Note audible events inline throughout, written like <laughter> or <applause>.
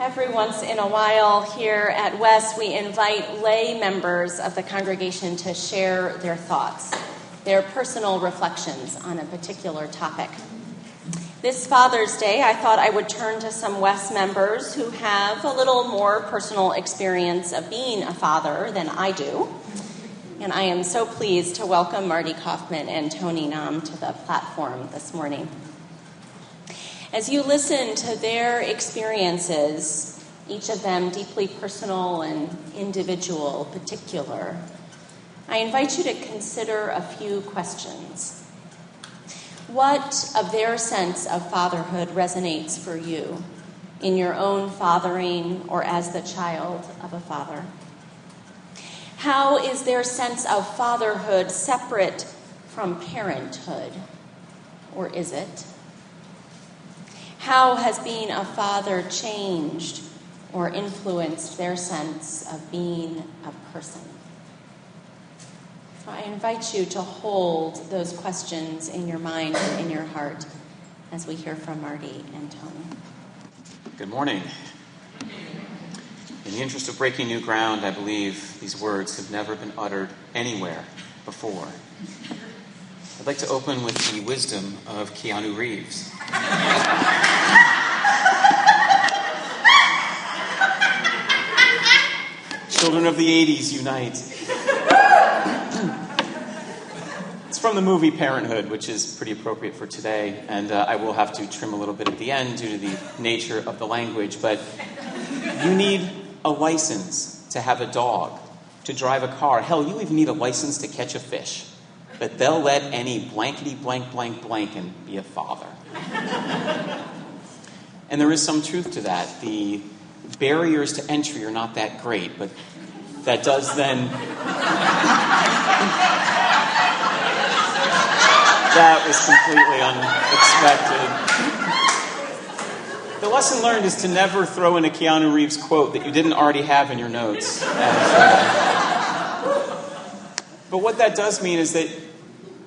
Every once in a while here at West, we invite lay members of the congregation to share their thoughts, their personal reflections on a particular topic. This Father's Day, I thought I would turn to some West members who have a little more personal experience of being a father than I do. And I am so pleased to welcome Marty Kaufman and Tony Nam to the platform this morning. As you listen to their experiences, each of them deeply personal and individual, particular, I invite you to consider a few questions. What of their sense of fatherhood resonates for you in your own fathering or as the child of a father? How is their sense of fatherhood separate from parenthood? Or is it? How has being a father changed or influenced their sense of being a person? So I invite you to hold those questions in your mind and in your heart as we hear from Marty and Tony. Good morning. In the interest of breaking new ground, I believe these words have never been uttered anywhere before. I'd like to open with the wisdom of Keanu Reeves. Children of the 80s unite. it's from the movie Parenthood, which is pretty appropriate for today, and uh, I will have to trim a little bit at the end due to the nature of the language. But you need a license to have a dog, to drive a car. Hell, you even need a license to catch a fish. But they'll let any blankety blank blank blank and be a father. and there is some truth to that. The barriers to entry are not that great, but that does then. <laughs> that was completely unexpected. The lesson learned is to never throw in a Keanu Reeves quote that you didn't already have in your notes. but what that does mean is that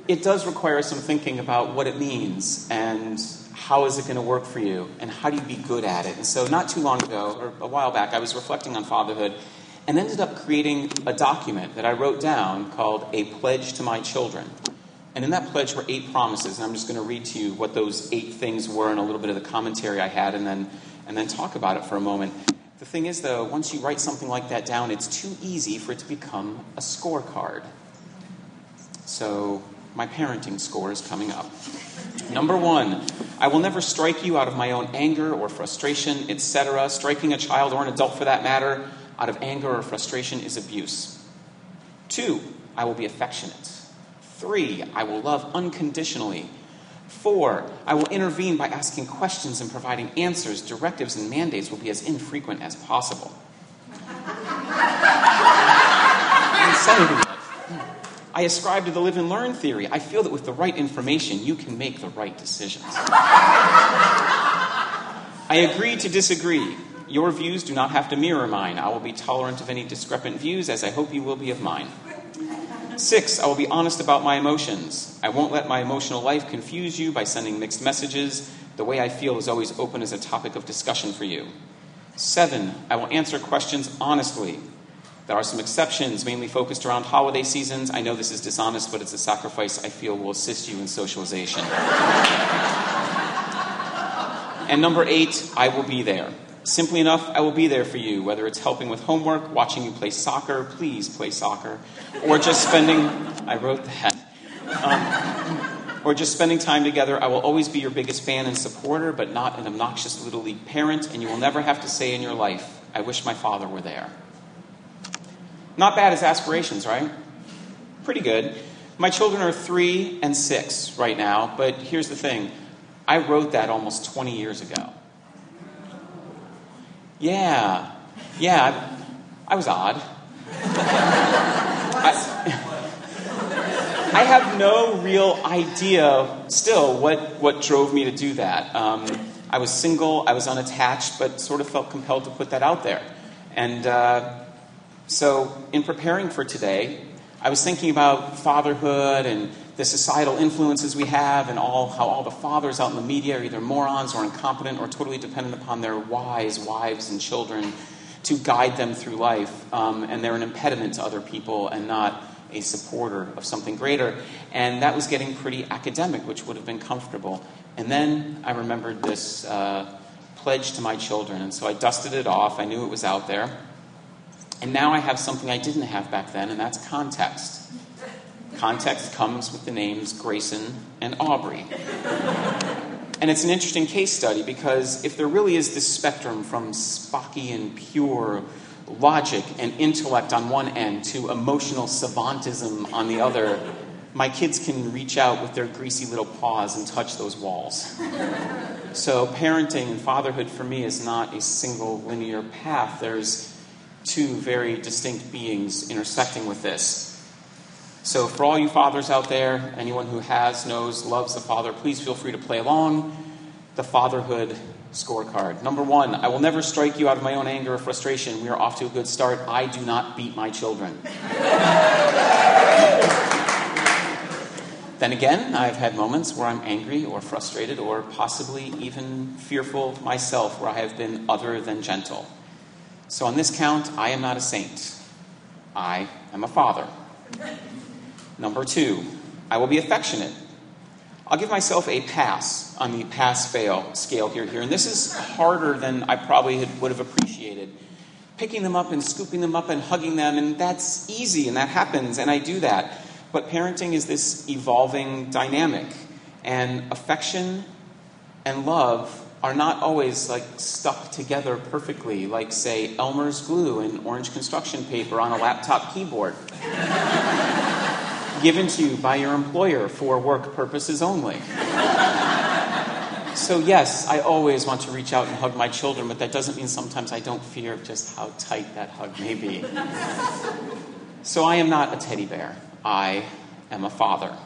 it does require some thinking about what it means and how is it going to work for you and how do you be good at it. And so, not too long ago, or a while back, I was reflecting on fatherhood and ended up creating a document that I wrote down called A Pledge to My Children. And in that pledge were eight promises, and I'm just going to read to you what those eight things were and a little bit of the commentary I had, and then, and then talk about it for a moment. The thing is, though, once you write something like that down, it's too easy for it to become a scorecard. So, my parenting score is coming up. Number one, I will never strike you out of my own anger or frustration, etc. Striking a child or an adult for that matter out of anger or frustration is abuse. Two, I will be affectionate. Three, I will love unconditionally. Four, I will intervene by asking questions and providing answers. Directives and mandates will be as infrequent as possible. <laughs> I ascribe to the live and learn theory. I feel that with the right information, you can make the right decisions. I agree to disagree. Your views do not have to mirror mine. I will be tolerant of any discrepant views, as I hope you will be of mine. Six, I will be honest about my emotions. I won't let my emotional life confuse you by sending mixed messages. The way I feel is always open as a topic of discussion for you. Seven, I will answer questions honestly. There are some exceptions, mainly focused around holiday seasons. I know this is dishonest, but it's a sacrifice I feel will assist you in socialization. <laughs> and number eight, I will be there. Simply enough, I will be there for you, whether it's helping with homework, watching you play soccer, please play soccer, or just spending, I wrote that, um, or just spending time together. I will always be your biggest fan and supporter, but not an obnoxious little league parent, and you will never have to say in your life, I wish my father were there. Not bad as aspirations, right? Pretty good. My children are three and six right now, but here's the thing I wrote that almost 20 years ago. Yeah, yeah, I, was odd. <laughs> I, I, have no real idea still what, what drove me to do that. Um, I was single, I was unattached, but sort of felt compelled to put that out there. And uh, so, in preparing for today, I was thinking about fatherhood and the societal influences we have and all, how all the fathers out in the media are either morons or incompetent or totally dependent upon their wise wives and children to guide them through life. Um, and they're an impediment to other people and not a supporter of something greater. And that was getting pretty academic, which would have been comfortable. And then I remembered this uh, pledge to my children. And so I dusted it off. I knew it was out there. And now I have something I didn't have back then, and that's context. Context comes with the names Grayson and Aubrey. And it's an interesting case study because if there really is this spectrum from Spockian pure logic and intellect on one end to emotional savantism on the other, my kids can reach out with their greasy little paws and touch those walls. So, parenting and fatherhood for me is not a single linear path. There's two very distinct beings intersecting with this. So, for all you fathers out there, anyone who has, knows, loves the father, please feel free to play along. The fatherhood scorecard. Number one, I will never strike you out of my own anger or frustration. We are off to a good start. I do not beat my children. then again, I've had moments where I'm angry or frustrated or possibly even fearful myself, where I have been other than gentle. So, on this count, I am not a saint. I am a father. Number two, I will be affectionate. I'll give myself a pass on the pass fail scale here, here. And this is harder than I probably had, would have appreciated. Picking them up and scooping them up and hugging them, and that's easy, and that happens, and I do that. But parenting is this evolving dynamic, and affection and love are not always like stuck together perfectly, like, say, Elmer's glue and orange construction paper on a laptop keyboard <laughs> given to you by your employer for work purposes only. So, yes, I always want to reach out and hug my children, but that doesn't mean sometimes I don't fear just how tight that hug may be. So, I am not a teddy bear. I am a father.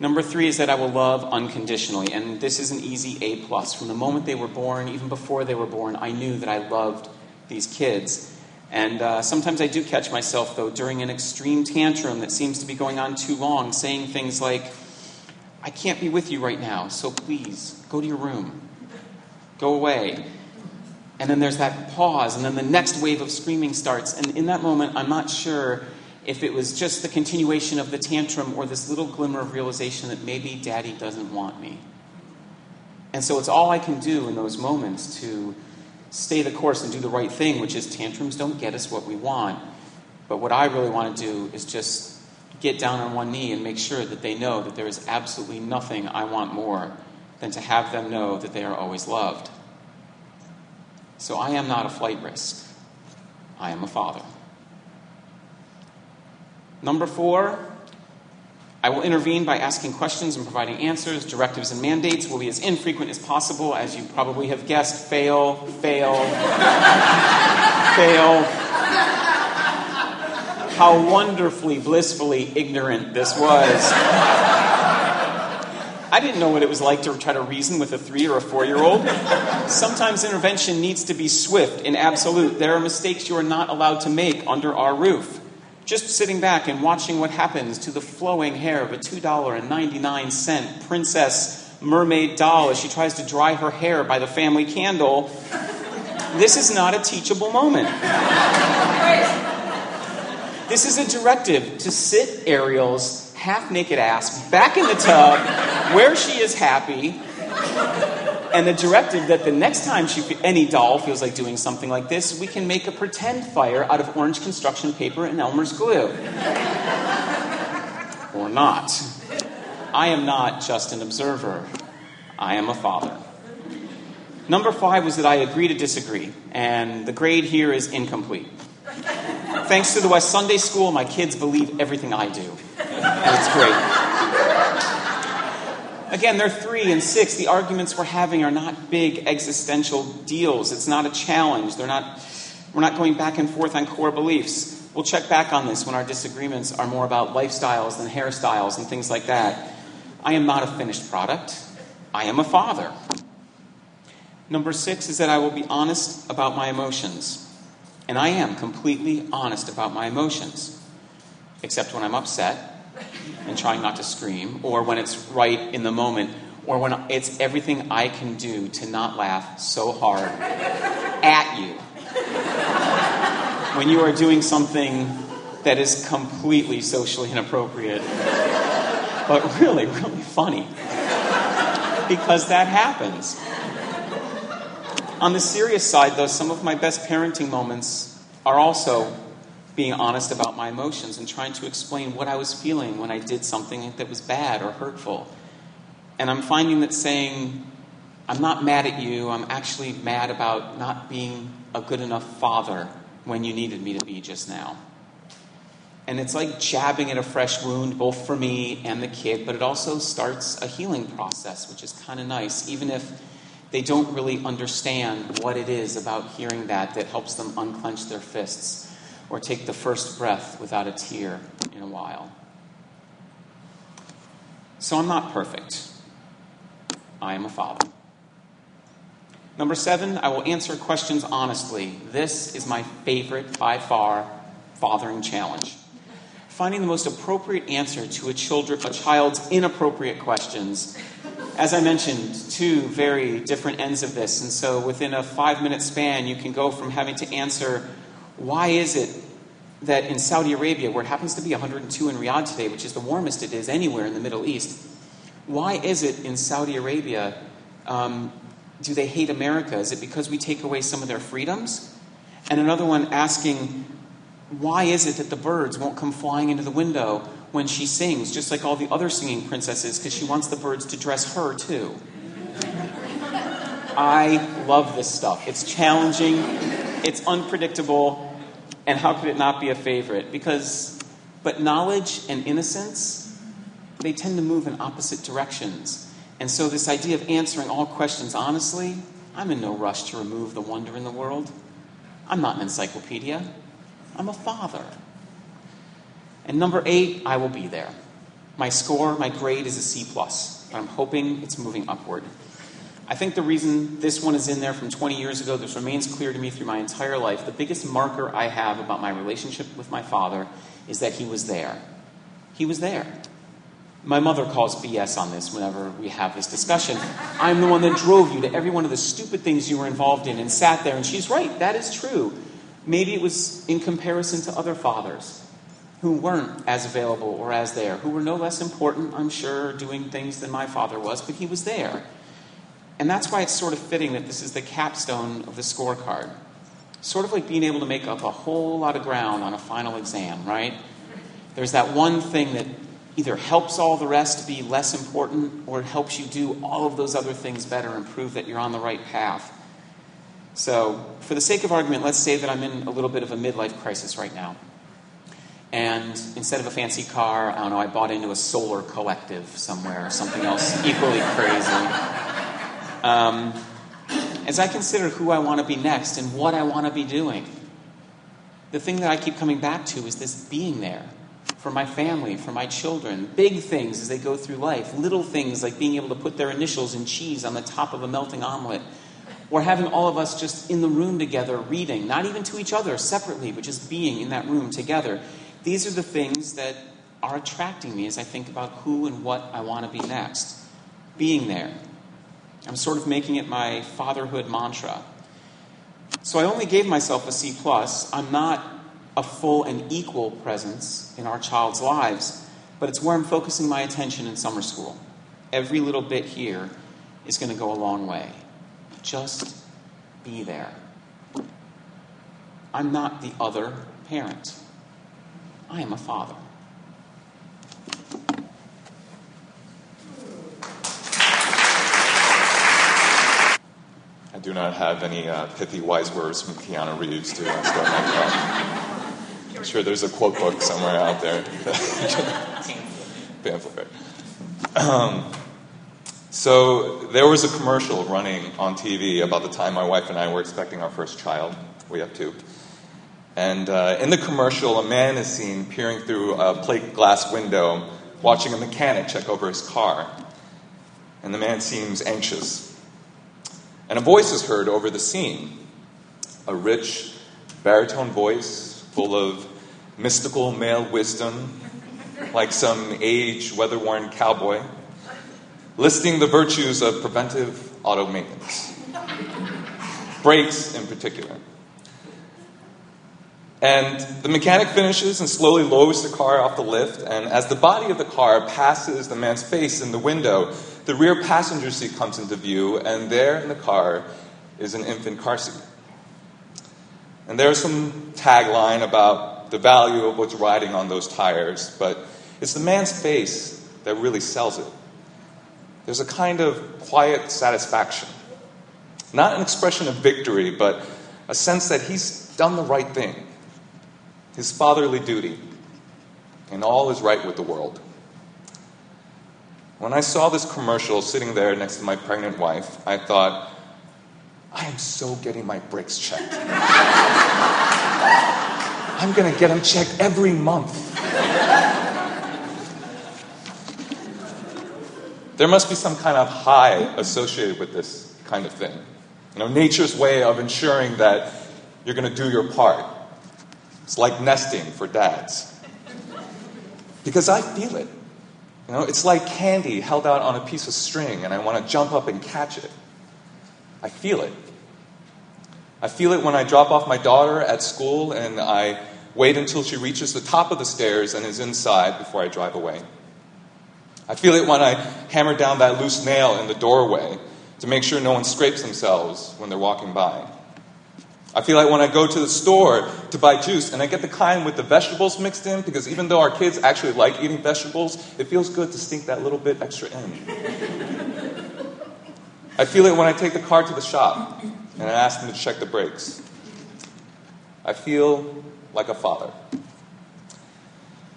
Number three is that I will love unconditionally, and this is an easy A plus. From the moment they were born, even before they were born, I knew that I loved these kids. And uh, sometimes I do catch myself, though, during an extreme tantrum that seems to be going on too long, saying things like, I can't be with you right now, so please go to your room. Go away. And then there's that pause, and then the next wave of screaming starts. And in that moment, I'm not sure if it was just the continuation of the tantrum or this little glimmer of realization that maybe daddy doesn't want me. And so it's all I can do in those moments to stay the course and do the right thing, which is tantrums don't get us what we want. But what I really want to do is just get down on one knee and make sure that they know that there is absolutely nothing I want more than to have them know that they are always loved. So I am not a flight risk, I am a father. Number four, I will intervene by asking questions and providing answers. Directives and mandates will be as infrequent as possible. As you probably have guessed, fail, fail, <laughs> fail. How wonderfully, blissfully ignorant this was. I didn't know what it was like to try to reason with a three or a four year old. Sometimes intervention needs to be swift and absolute. There are mistakes you are not allowed to make under our roof. Just sitting back and watching what happens to the flowing hair of a $2.99 princess mermaid doll as she tries to dry her hair by the family candle. This is not a teachable moment. This is a directive to sit Ariel's half naked ass back in the tub where she is happy and the directive that the next time she, any doll feels like doing something like this, we can make a pretend fire out of orange construction paper and Elmer's glue. or not. I am not just an observer, I am a father. Number five was that I agree to disagree, and the grade here is incomplete. Thanks to the West Sunday School, my kids believe everything I do, and it's great. Again, they're three and six. The arguments we're having are not big existential deals. It's not a challenge. They're not, we're not going back and forth on core beliefs. We'll check back on this when our disagreements are more about lifestyles than hairstyles and things like that. I am not a finished product. I am a father. Number six is that I will be honest about my emotions. And I am completely honest about my emotions, except when I'm upset and trying not to scream, or when it's right in the moment, or when it's everything I can do to not laugh so hard at you. When you are doing something that is completely socially inappropriate, but really, really funny. Because that happens. On the serious side, though, some of my best parenting moments are also being honest about my emotions and trying to explain what I was feeling when I did something that was bad or hurtful. And I'm finding that saying, I'm not mad at you, I'm actually mad about not being a good enough father when you needed me to be just now. And it's like jabbing at a fresh wound, both for me and the kid, but it also starts a healing process, which is kind of nice, even if they don't really understand what it is about hearing that that helps them unclench their fists or take the first breath without a tear in a while. So I'm not perfect. I am a father. Number seven, I will answer questions honestly. This is my favorite, by far, fathering challenge. Finding the most appropriate answer to a, children, a child's inappropriate questions. As I mentioned, two very different ends of this. And so within a five minute span, you can go from having to answer why is it that in Saudi Arabia, where it happens to be 102 in Riyadh today, which is the warmest it is anywhere in the Middle East, why is it in Saudi Arabia um, do they hate America? Is it because we take away some of their freedoms? And another one asking, why is it that the birds won't come flying into the window when she sings, just like all the other singing princesses, because she wants the birds to dress her too? I love this stuff. It's challenging, it's unpredictable, and how could it not be a favorite? Because, but knowledge and innocence, they tend to move in opposite directions. And so, this idea of answering all questions honestly, I'm in no rush to remove the wonder in the world. I'm not an encyclopedia, I'm a father. And number eight, I will be there. My score, my grade is a C, plus, but I'm hoping it's moving upward. I think the reason this one is in there from 20 years ago, this remains clear to me through my entire life. The biggest marker I have about my relationship with my father is that he was there. He was there. My mother calls BS on this whenever we have this discussion. I'm the one that drove you to every one of the stupid things you were involved in and sat there, and she's right, that is true. Maybe it was in comparison to other fathers who weren't as available or as there, who were no less important, I'm sure, doing things than my father was, but he was there. And that's why it's sort of fitting that this is the capstone of the scorecard. Sort of like being able to make up a whole lot of ground on a final exam, right? There's that one thing that either helps all the rest be less important or it helps you do all of those other things better and prove that you're on the right path. So, for the sake of argument, let's say that I'm in a little bit of a midlife crisis right now. And instead of a fancy car, I don't know, I bought into a solar collective somewhere, or something else equally crazy. Um, as I consider who I want to be next and what I want to be doing, the thing that I keep coming back to is this being there for my family, for my children. Big things as they go through life, little things like being able to put their initials in cheese on the top of a melting omelet, or having all of us just in the room together reading, not even to each other separately, but just being in that room together. These are the things that are attracting me as I think about who and what I want to be next. Being there, I'm sort of making it my fatherhood mantra. So I only gave myself a C plus. I'm not a full and equal presence in our child's lives, but it's where I'm focusing my attention in summer school. Every little bit here is going to go a long way. Just be there. I'm not the other parent. I am a father. Do not have any uh, pithy wise words from Keanu Reeves to uh, start my talk. I'm sure there's a quote book somewhere out there. <laughs> Pamphlet. Um, so there was a commercial running on TV about the time my wife and I were expecting our first child. We have two. And uh, in the commercial, a man is seen peering through a plate glass window, watching a mechanic check over his car. And the man seems anxious. And a voice is heard over the scene a rich baritone voice full of mystical male wisdom like some aged, weather worn cowboy, listing the virtues of preventive auto maintenance, brakes in particular. And the mechanic finishes and slowly lowers the car off the lift, and as the body of the car passes the man's face in the window, the rear passenger seat comes into view, and there in the car is an infant car seat. And there's some tagline about the value of what's riding on those tires, but it's the man's face that really sells it. There's a kind of quiet satisfaction. Not an expression of victory, but a sense that he's done the right thing, his fatherly duty, and all is right with the world. When I saw this commercial sitting there next to my pregnant wife, I thought, I am so getting my brakes checked. I'm going to get them checked every month. there must be some kind of high associated with this kind of thing. You know, nature's way of ensuring that you're going to do your part. It's like nesting for dads. Because I feel it. You know, it's like candy held out on a piece of string, and I want to jump up and catch it. I feel it. I feel it when I drop off my daughter at school and I wait until she reaches the top of the stairs and is inside before I drive away. I feel it when I hammer down that loose nail in the doorway to make sure no one scrapes themselves when they're walking by. I feel like when I go to the store to buy juice and I get the kind with the vegetables mixed in, because even though our kids actually like eating vegetables, it feels good to stink that little bit extra in. <laughs> I feel it when I take the car to the shop and I ask them to check the brakes. I feel like a father.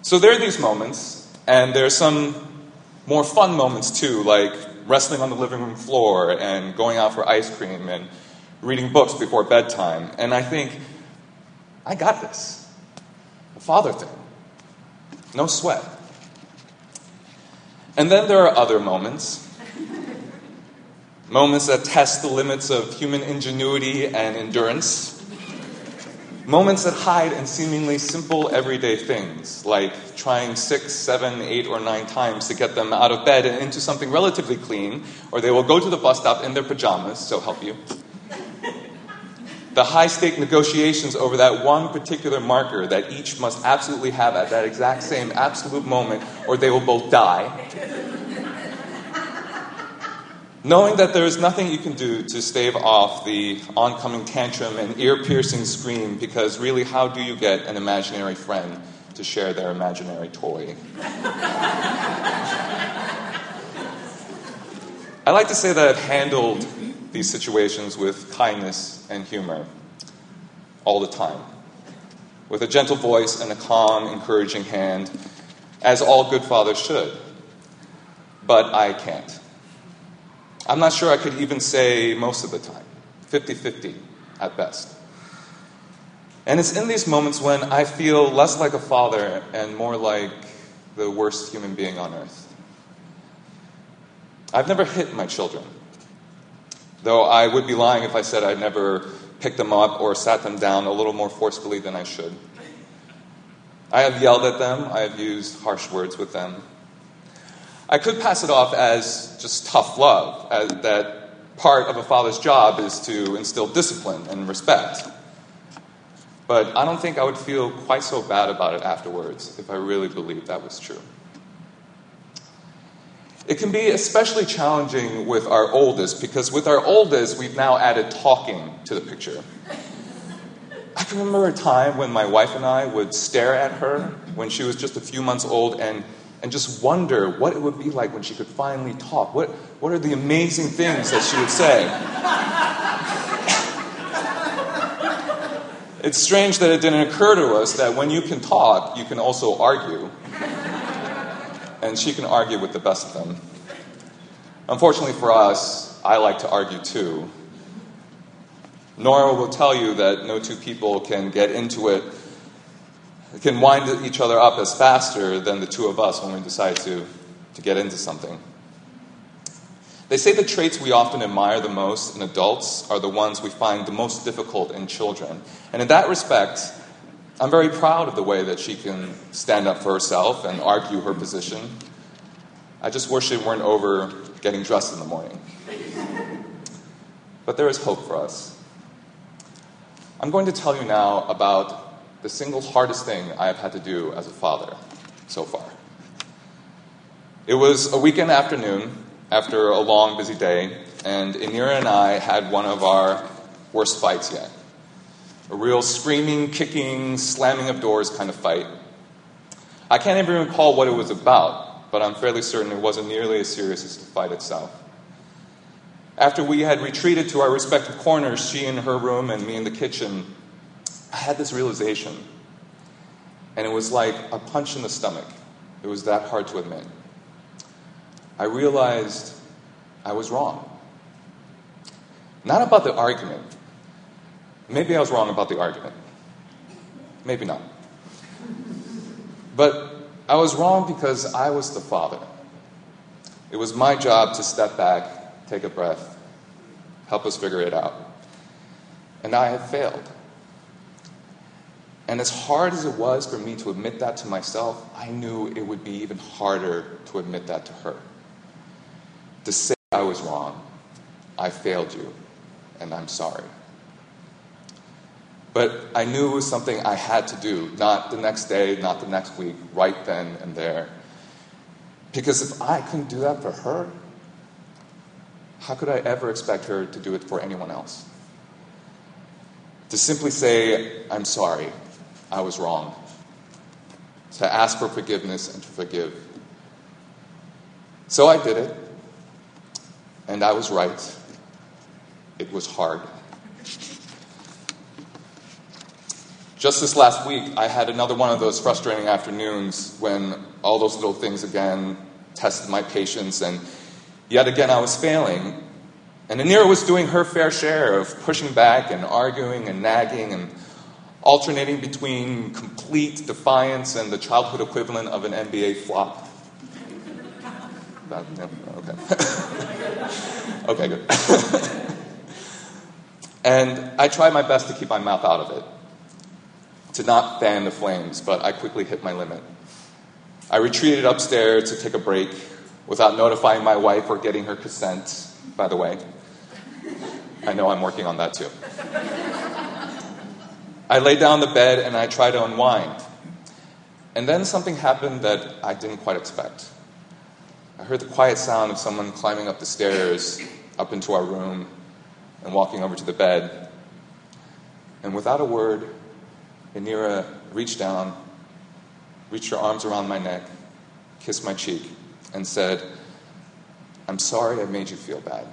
So there are these moments, and there are some more fun moments too, like wrestling on the living room floor and going out for ice cream and reading books before bedtime. And I think, I got this. A father thing. No sweat. And then there are other moments. moments that test the limits of human ingenuity and endurance. Moments that hide in seemingly simple everyday things, like trying six, seven, eight, or nine times to get them out of bed and into something relatively clean, or they will go to the bus stop in their pajamas, so help you the high stake negotiations over that one particular marker that each must absolutely have at that exact same absolute moment, or they will both die. Knowing that there is nothing you can do to stave off the oncoming tantrum and ear piercing scream, because really, how do you get an imaginary friend to share their imaginary toy? I like to say that I've handled these situations with kindness and humor all the time, with a gentle voice and a calm, encouraging hand, as all good fathers should. But I can't. I'm not sure I could even say most of the time 50 50 at best. And it's in these moments when I feel less like a father and more like the worst human being on earth. I've never hit my children. Though I would be lying if I said I'd never picked them up or sat them down a little more forcefully than I should. I have yelled at them, I have used harsh words with them. I could pass it off as just tough love, as that part of a father's job is to instill discipline and respect. But I don't think I would feel quite so bad about it afterwards if I really believed that was true. It can be especially challenging with our oldest because with our oldest, we've now added talking to the picture. I can remember a time when my wife and I would stare at her when she was just a few months old and, and just wonder what it would be like when she could finally talk. What, what are the amazing things that she would say? it's strange that it didn't occur to us that when you can talk, you can also argue and she can argue with the best of them. Unfortunately for us, I like to argue too. Nora will tell you that no two people can get into it, can wind each other up as faster than the two of us when we decide to, to get into something. They say the traits we often admire the most in adults are the ones we find the most difficult in children. And in that respect, I'm very proud of the way that she can stand up for herself and argue her position. I just wish it weren't over getting dressed in the morning. But there is hope for us. I'm going to tell you now about the single hardest thing I have had to do as a father so far. It was a weekend afternoon after a long, busy day, and Anira and I had one of our worst fights yet. A real screaming, kicking, slamming of doors kind of fight. I can't even recall what it was about, but I'm fairly certain it wasn't nearly as serious as the fight itself. After we had retreated to our respective corners, she in her room and me in the kitchen, I had this realization. And it was like a punch in the stomach. It was that hard to admit. I realized I was wrong. Not about the argument, Maybe I was wrong about the argument. Maybe not. But I was wrong because I was the father. It was my job to step back, take a breath, help us figure it out. And I have failed. And as hard as it was for me to admit that to myself, I knew it would be even harder to admit that to her. To say I was wrong, I failed you, and I'm sorry. But I knew it was something I had to do, not the next day, not the next week, right then and there. Because if I couldn't do that for her, how could I ever expect her to do it for anyone else? To simply say, I'm sorry, I was wrong. To ask for forgiveness and to forgive. So I did it, and I was right. It was hard. Just this last week, I had another one of those frustrating afternoons when all those little things again tested my patience, and yet again I was failing. And Anira was doing her fair share of pushing back and arguing and nagging and alternating between complete defiance and the childhood equivalent of an NBA flop. That, okay. <laughs> okay, good. <laughs> and I tried my best to keep my mouth out of it to not fan the flames, but I quickly hit my limit. I retreated upstairs to take a break without notifying my wife or getting her consent, by the way. I know I'm working on that too. I lay down the bed and I tried to unwind. And then something happened that I didn't quite expect. I heard the quiet sound of someone climbing up the stairs up into our room and walking over to the bed. And without a word, Anira reached down, reached her arms around my neck, kissed my cheek, and said, I'm sorry I made you feel bad.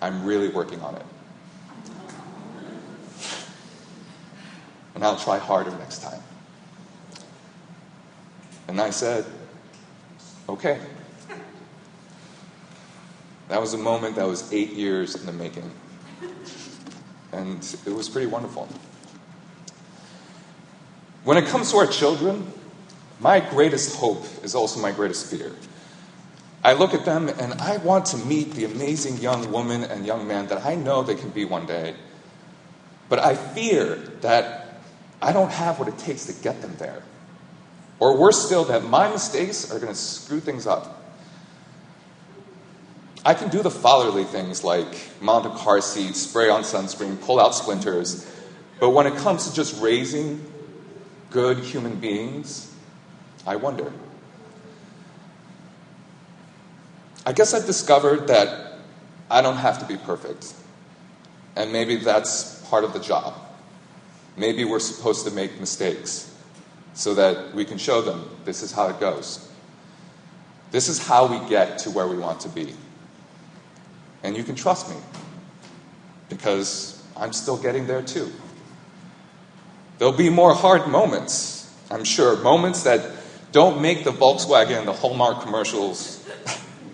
I'm really working on it. And I'll try harder next time. And I said, okay. That was a moment that was eight years in the making. And it was pretty wonderful. When it comes to our children, my greatest hope is also my greatest fear. I look at them and I want to meet the amazing young woman and young man that I know they can be one day. But I fear that I don't have what it takes to get them there. Or worse still, that my mistakes are going to screw things up. I can do the fatherly things like mount a car seat, spray on sunscreen, pull out splinters. But when it comes to just raising good human beings? I wonder. I guess I've discovered that I don't have to be perfect. And maybe that's part of the job. Maybe we're supposed to make mistakes so that we can show them this is how it goes. This is how we get to where we want to be. And you can trust me because I'm still getting there too. There'll be more hard moments, I'm sure, moments that don't make the Volkswagen the Hallmark commercials.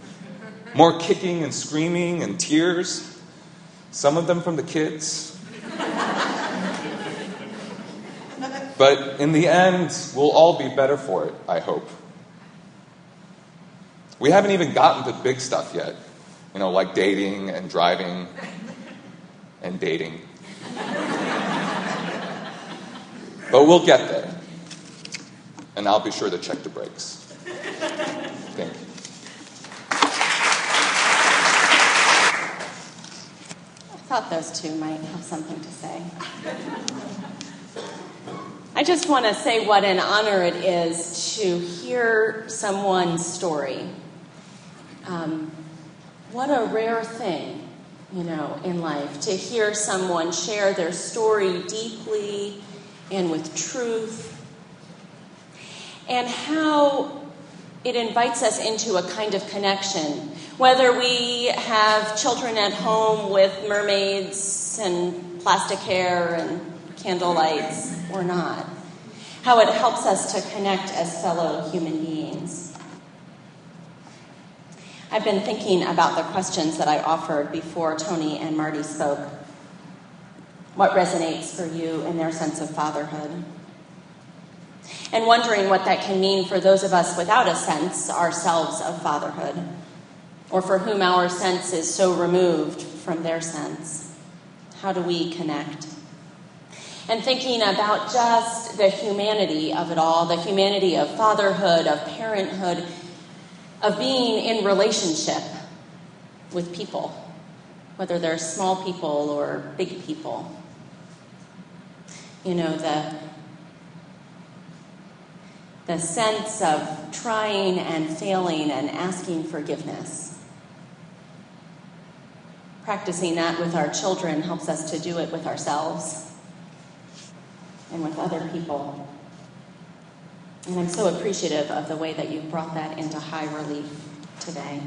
<laughs> more kicking and screaming and tears, some of them from the kids. <laughs> but in the end, we'll all be better for it, I hope. We haven't even gotten to big stuff yet, you know, like dating and driving and dating. <laughs> But we'll get there. And I'll be sure to check the brakes. Thank you. I thought those two might have something to say. I just want to say what an honor it is to hear someone's story. Um, what a rare thing, you know, in life to hear someone share their story deeply and with truth, and how it invites us into a kind of connection. Whether we have children at home with mermaids and plastic hair and candle lights or not, how it helps us to connect as fellow human beings. I've been thinking about the questions that I offered before Tony and Marty spoke. What resonates for you in their sense of fatherhood? and wondering what that can mean for those of us without a sense ourselves of fatherhood, or for whom our sense is so removed from their sense. How do we connect? And thinking about just the humanity of it all, the humanity of fatherhood, of parenthood, of being in relationship with people, whether they're small people or big people. You know, the the sense of trying and failing and asking forgiveness. Practicing that with our children helps us to do it with ourselves and with other people. And I'm so appreciative of the way that you've brought that into high relief today.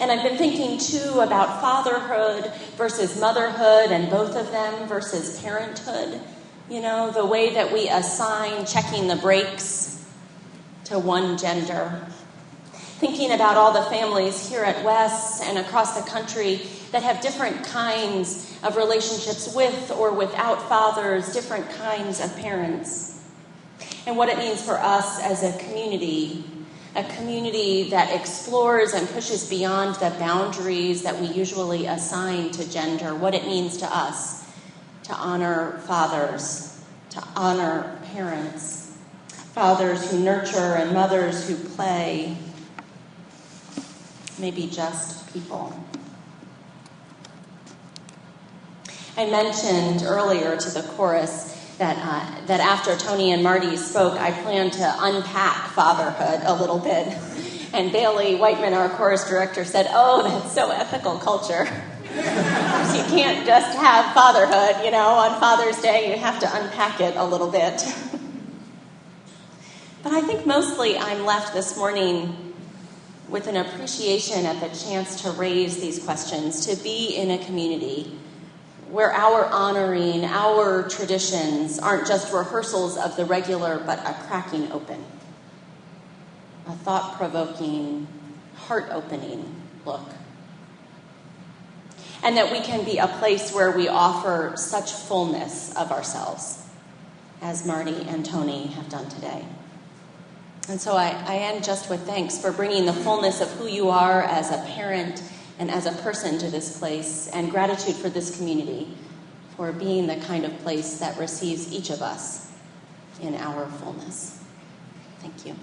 And I've been thinking too about fatherhood versus motherhood and both of them versus parenthood you know, the way that we assign checking the brakes to one gender. Thinking about all the families here at West and across the country that have different kinds of relationships with or without fathers, different kinds of parents. And what it means for us as a community, a community that explores and pushes beyond the boundaries that we usually assign to gender, what it means to us to honor fathers, to honor parents, fathers who nurture and mothers who play, maybe just people. I mentioned earlier to the chorus that, uh, that after Tony and Marty spoke, I planned to unpack fatherhood a little bit. <laughs> And Bailey Whiteman, our chorus director, said, Oh, that's so ethical culture <laughs> you can't just have fatherhood, you know, on Father's Day, you have to unpack it a little bit. <laughs> but I think mostly I'm left this morning with an appreciation at the chance to raise these questions, to be in a community where our honoring, our traditions aren't just rehearsals of the regular, but a cracking open, a thought provoking, heart opening look and that we can be a place where we offer such fullness of ourselves, as Marty and Tony have done today. And so I, I end just with thanks for bringing the fullness of who you are as a parent and as a person to this place, and gratitude for this community for being the kind of place that receives each of us in our fullness. Thank you.